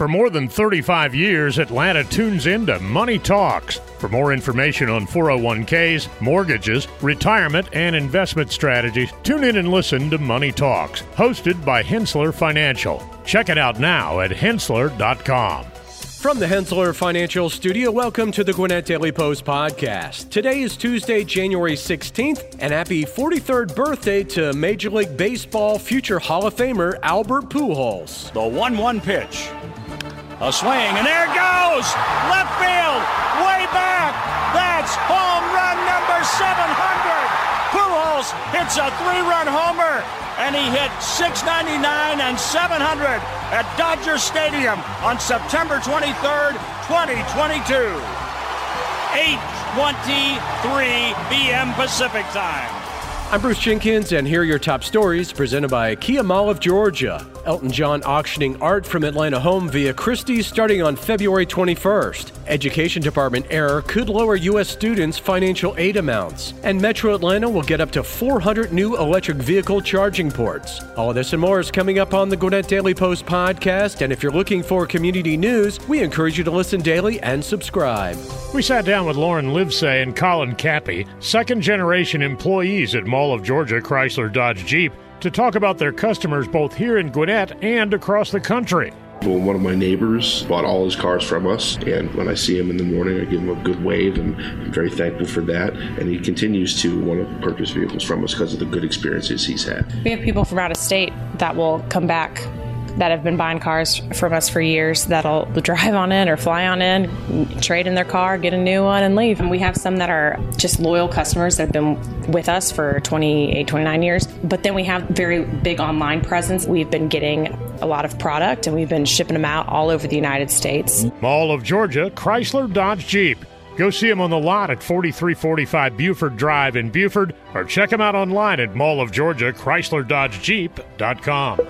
For more than 35 years, Atlanta tunes into Money Talks. For more information on 401ks, mortgages, retirement, and investment strategies, tune in and listen to Money Talks, hosted by Henssler Financial. Check it out now at henssler.com. From the Henssler Financial Studio, welcome to the Gwinnett Daily Post podcast. Today is Tuesday, January 16th, and happy 43rd birthday to Major League Baseball future Hall of Famer Albert Pujols. The 1 1 pitch. A swing, and there goes! Left field, way back! That's home run number 700! Pujols hits a three run homer, and he hit 699 and 700 at Dodger Stadium on September 23rd, 2022. 8:23 p.m. Pacific Time. I'm Bruce Jenkins, and here are your top stories presented by Kia Mall of Georgia. Elton John auctioning art from Atlanta home via Christie's starting on February 21st. Education Department error could lower U.S. students' financial aid amounts. And Metro Atlanta will get up to 400 new electric vehicle charging ports. All this and more is coming up on the Gwinnett Daily Post podcast. And if you're looking for community news, we encourage you to listen daily and subscribe. We sat down with Lauren Livesay and Colin Cappy, second generation employees at Mall of Georgia Chrysler Dodge Jeep, to talk about their customers both here in Gwinnett and across the country. Well, one of my neighbors bought all his cars from us, and when I see him in the morning, I give him a good wave, and I'm very thankful for that. And he continues to want to purchase vehicles from us because of the good experiences he's had. We have people from out of state that will come back that have been buying cars from us for years that'll drive on in or fly on in, trade in their car, get a new one, and leave. And we have some that are just loyal customers that have been with us for 28, 29 years. But then we have very big online presence. We've been getting a lot of product and we've been shipping them out all over the United States. Mall of Georgia, Chrysler Dodge Jeep. Go see them on the lot at 4345 Buford Drive in Buford or check them out online at Mall of Georgia, Chrysler Dodge Jeep.com.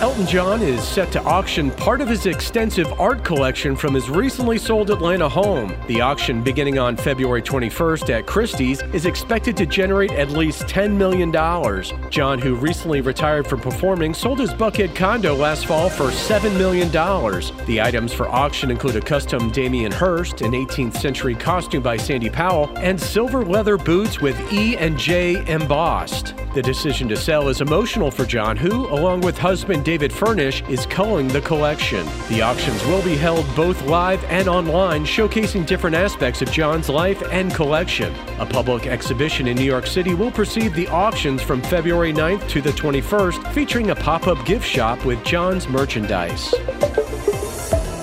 Elton John is set to auction part of his extensive art collection from his recently sold Atlanta home. The auction, beginning on February 21st at Christie's, is expected to generate at least $10 million. John, who recently retired from performing, sold his Buckhead condo last fall for $7 million. The items for auction include a custom Damien Hirst, an 18th century costume by Sandy Powell, and silver leather boots with E and J embossed. The decision to sell is emotional for John, who, along with husband David Furnish, is culling the collection. The auctions will be held both live and online, showcasing different aspects of John's life and collection. A public exhibition in New York City will precede the auctions from February 9th to the 21st, featuring a pop up gift shop with John's merchandise.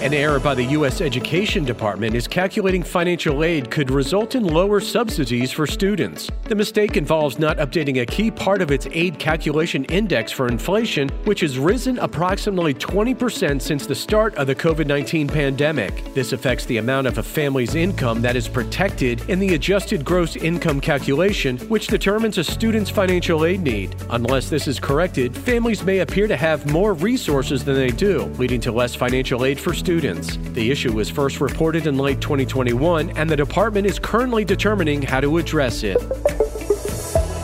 An error by the U.S. Education Department is calculating financial aid could result in lower subsidies for students. The mistake involves not updating a key part of its aid calculation index for inflation, which has risen approximately 20% since the start of the COVID 19 pandemic. This affects the amount of a family's income that is protected in the adjusted gross income calculation, which determines a student's financial aid need. Unless this is corrected, families may appear to have more resources than they do, leading to less financial aid for students students. The issue was first reported in late 2021, and the department is currently determining how to address it.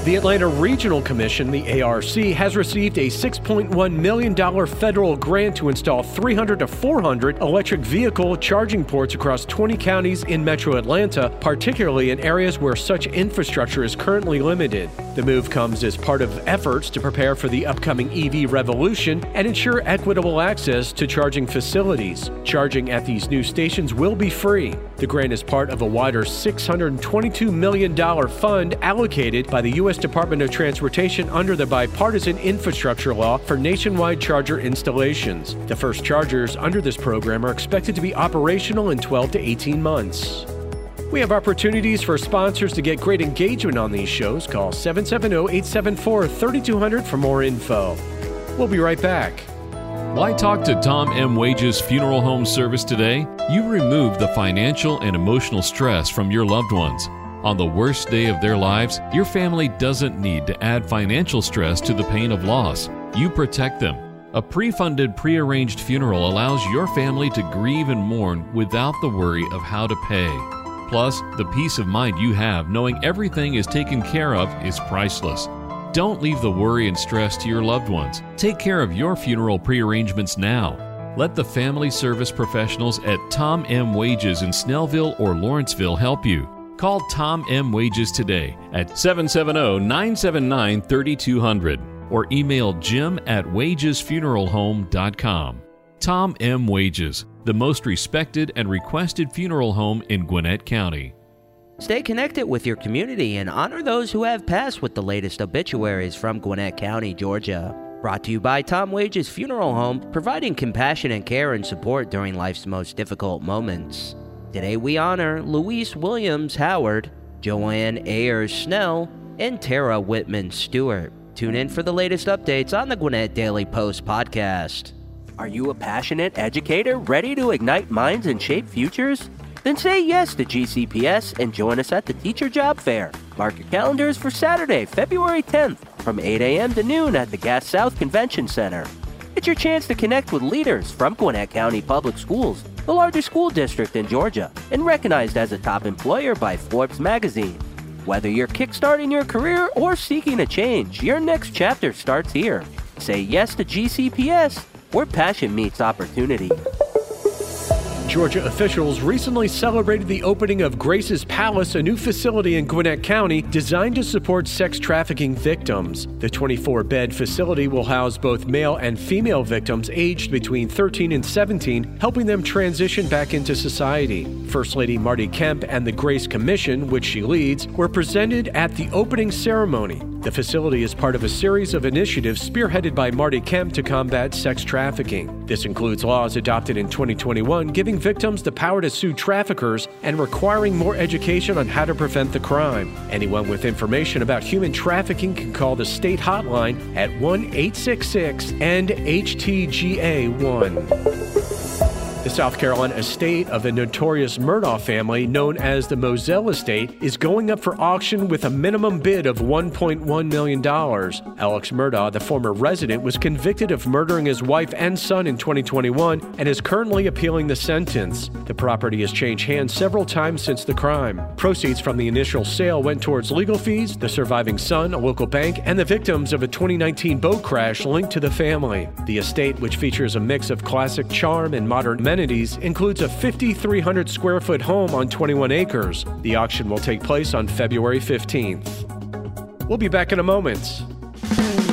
The Atlanta Regional Commission, the ARC, has received a $6.1 million federal grant to install 300 to 400 electric vehicle charging ports across 20 counties in metro Atlanta, particularly in areas where such infrastructure is currently limited. The move comes as part of efforts to prepare for the upcoming EV revolution and ensure equitable access to charging facilities. Charging at these new stations will be free. The grant is part of a wider $622 million fund allocated by the U.S. Department of Transportation under the bipartisan infrastructure law for nationwide charger installations. The first chargers under this program are expected to be operational in 12 to 18 months. We have opportunities for sponsors to get great engagement on these shows. Call 770 874 3200 for more info. We'll be right back. Why talk to Tom M. Wages Funeral Home Service today? You remove the financial and emotional stress from your loved ones. On the worst day of their lives, your family doesn't need to add financial stress to the pain of loss. You protect them. A pre funded, pre arranged funeral allows your family to grieve and mourn without the worry of how to pay. Plus, the peace of mind you have knowing everything is taken care of is priceless. Don't leave the worry and stress to your loved ones. Take care of your funeral prearrangements now. Let the family service professionals at Tom M. Wages in Snellville or Lawrenceville help you. Call Tom M. Wages today at 770 979 3200 or email jim at wagesfuneralhome.com. Tom M. Wages, the most respected and requested funeral home in Gwinnett County. Stay connected with your community and honor those who have passed with the latest obituaries from Gwinnett County, Georgia. Brought to you by Tom Wages Funeral Home, providing compassionate care and support during life's most difficult moments. Today we honor Louise Williams Howard, Joanne Ayers Snell, and Tara Whitman Stewart. Tune in for the latest updates on the Gwinnett Daily Post podcast. Are you a passionate educator ready to ignite minds and shape futures? Then say yes to GCPS and join us at the Teacher Job Fair. Mark your calendars for Saturday, February 10th from 8 a.m. to noon at the Gas South Convention Center. It's your chance to connect with leaders from Gwinnett County Public Schools, the largest school district in Georgia, and recognized as a top employer by Forbes magazine. Whether you're kickstarting your career or seeking a change, your next chapter starts here. Say yes to GCPS, where passion meets opportunity. Georgia officials recently celebrated the opening of Grace's Palace, a new facility in Gwinnett County designed to support sex trafficking victims. The 24 bed facility will house both male and female victims aged between 13 and 17, helping them transition back into society. First Lady Marty Kemp and the Grace Commission, which she leads, were presented at the opening ceremony. The facility is part of a series of initiatives spearheaded by Marty Kemp to combat sex trafficking. This includes laws adopted in 2021 giving victims the power to sue traffickers and requiring more education on how to prevent the crime. Anyone with information about human trafficking can call the state hotline at 1 866 and HTGA 1. The South Carolina estate of the notorious Murdaugh family, known as the Moselle Estate, is going up for auction with a minimum bid of $1.1 million. Alex Murdaugh, the former resident, was convicted of murdering his wife and son in 2021 and is currently appealing the sentence. The property has changed hands several times since the crime. Proceeds from the initial sale went towards legal fees, the surviving son, a local bank, and the victims of a 2019 boat crash linked to the family. The estate, which features a mix of classic charm and modern amenities, amenities includes a 5,300 square foot home on 21 acres. The auction will take place on February 15th. We'll be back in a moment.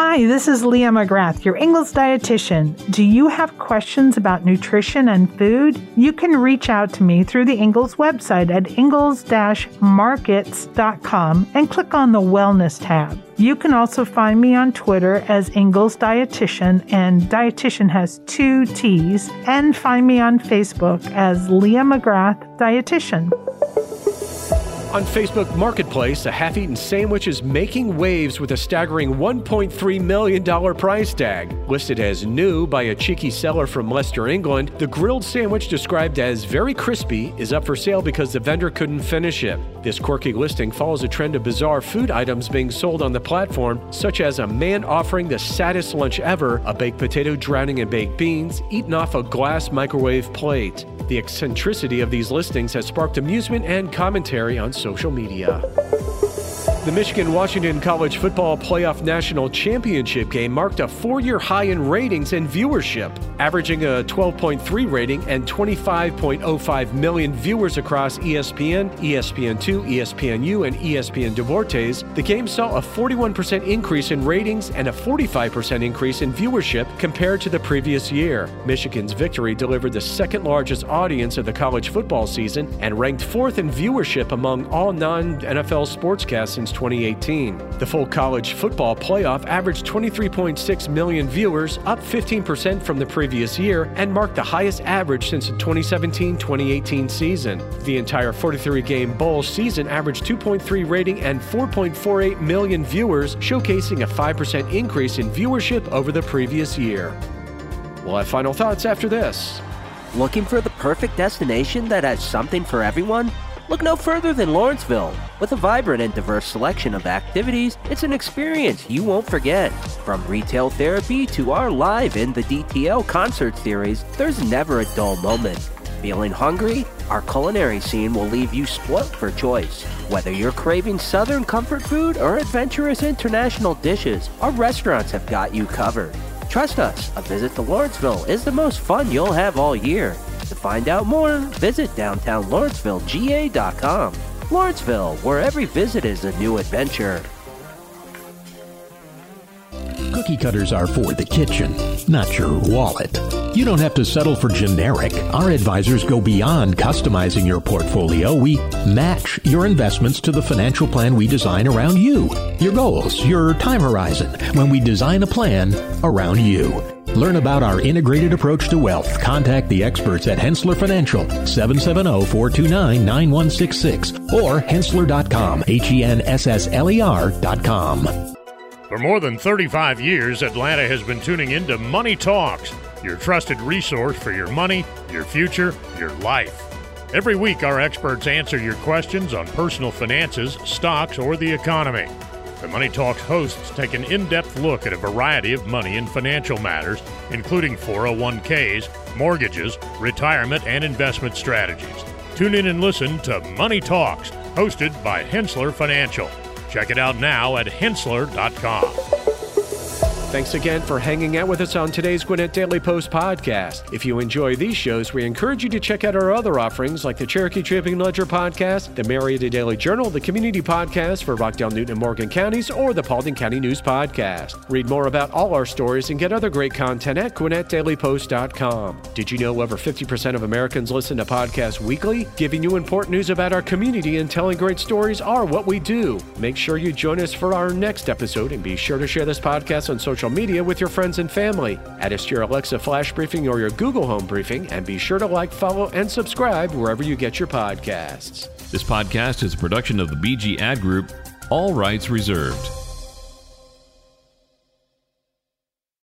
Hi, this is Leah McGrath, your Ingles dietitian. Do you have questions about nutrition and food? You can reach out to me through the Ingles website at ingles-markets.com and click on the Wellness tab. You can also find me on Twitter as Ingles Dietitian, and Dietitian has two T's, and find me on Facebook as Leah McGrath Dietitian. On Facebook Marketplace, a half eaten sandwich is making waves with a staggering $1.3 million price tag. Listed as new by a cheeky seller from Leicester, England, the grilled sandwich, described as very crispy, is up for sale because the vendor couldn't finish it. This quirky listing follows a trend of bizarre food items being sold on the platform, such as a man offering the saddest lunch ever a baked potato drowning in baked beans, eaten off a glass microwave plate. The eccentricity of these listings has sparked amusement and commentary on social media. The Michigan Washington College Football Playoff National Championship game marked a four year high in ratings and viewership. Averaging a 12.3 rating and 25.05 million viewers across ESPN, ESPN2, ESPNU, and ESPN Deportes, the game saw a 41% increase in ratings and a 45% increase in viewership compared to the previous year. Michigan's victory delivered the second largest audience of the college football season and ranked fourth in viewership among all non NFL sportscasts since 2018. The full college football playoff averaged 23.6 million viewers, up 15% from the previous year, and marked the highest average since the 2017 2018 season. The entire 43 game bowl season averaged 2.3 rating and 4.48 million viewers, showcasing a 5% increase in viewership over the previous year. We'll have final thoughts after this. Looking for the perfect destination that has something for everyone? Look no further than Lawrenceville. With a vibrant and diverse selection of activities, it's an experience you won't forget. From retail therapy to our live in the DTL concert series, there's never a dull moment. Feeling hungry? Our culinary scene will leave you spoilt for choice. Whether you're craving southern comfort food or adventurous international dishes, our restaurants have got you covered. Trust us, a visit to Lawrenceville is the most fun you'll have all year. To find out more, visit downtownlawrencevillega.com. Lawrenceville, where every visit is a new adventure. Cookie cutters are for the kitchen, not your wallet. You don't have to settle for generic. Our advisors go beyond customizing your portfolio. We match your investments to the financial plan we design around you, your goals, your time horizon, when we design a plan around you. Learn about our integrated approach to wealth. Contact the experts at Henssler Financial, 770-429-9166 or henssler.com, H-E-N-S-S-L-E-R dot com. For more than 35 years, Atlanta has been tuning into Money Talks, your trusted resource for your money, your future, your life. Every week, our experts answer your questions on personal finances, stocks, or the economy. The Money Talks hosts take an in depth look at a variety of money and financial matters, including 401ks, mortgages, retirement, and investment strategies. Tune in and listen to Money Talks, hosted by Henssler Financial. Check it out now at henssler.com. Thanks again for hanging out with us on today's Gwinnett Daily Post podcast. If you enjoy these shows, we encourage you to check out our other offerings like the Cherokee Tribune Ledger podcast, the Marietta Daily Journal, the Community Podcast for Rockdale, Newton, and Morgan counties, or the Paulding County News Podcast. Read more about all our stories and get other great content at GwinnettDailyPost.com. Did you know over 50% of Americans listen to podcasts weekly? Giving you important news about our community and telling great stories are what we do. Make sure you join us for our next episode and be sure to share this podcast on social social media with your friends and family. Add us to your Alexa Flash Briefing or your Google Home Briefing, and be sure to like, follow, and subscribe wherever you get your podcasts. This podcast is a production of the BG Ad Group, all rights reserved.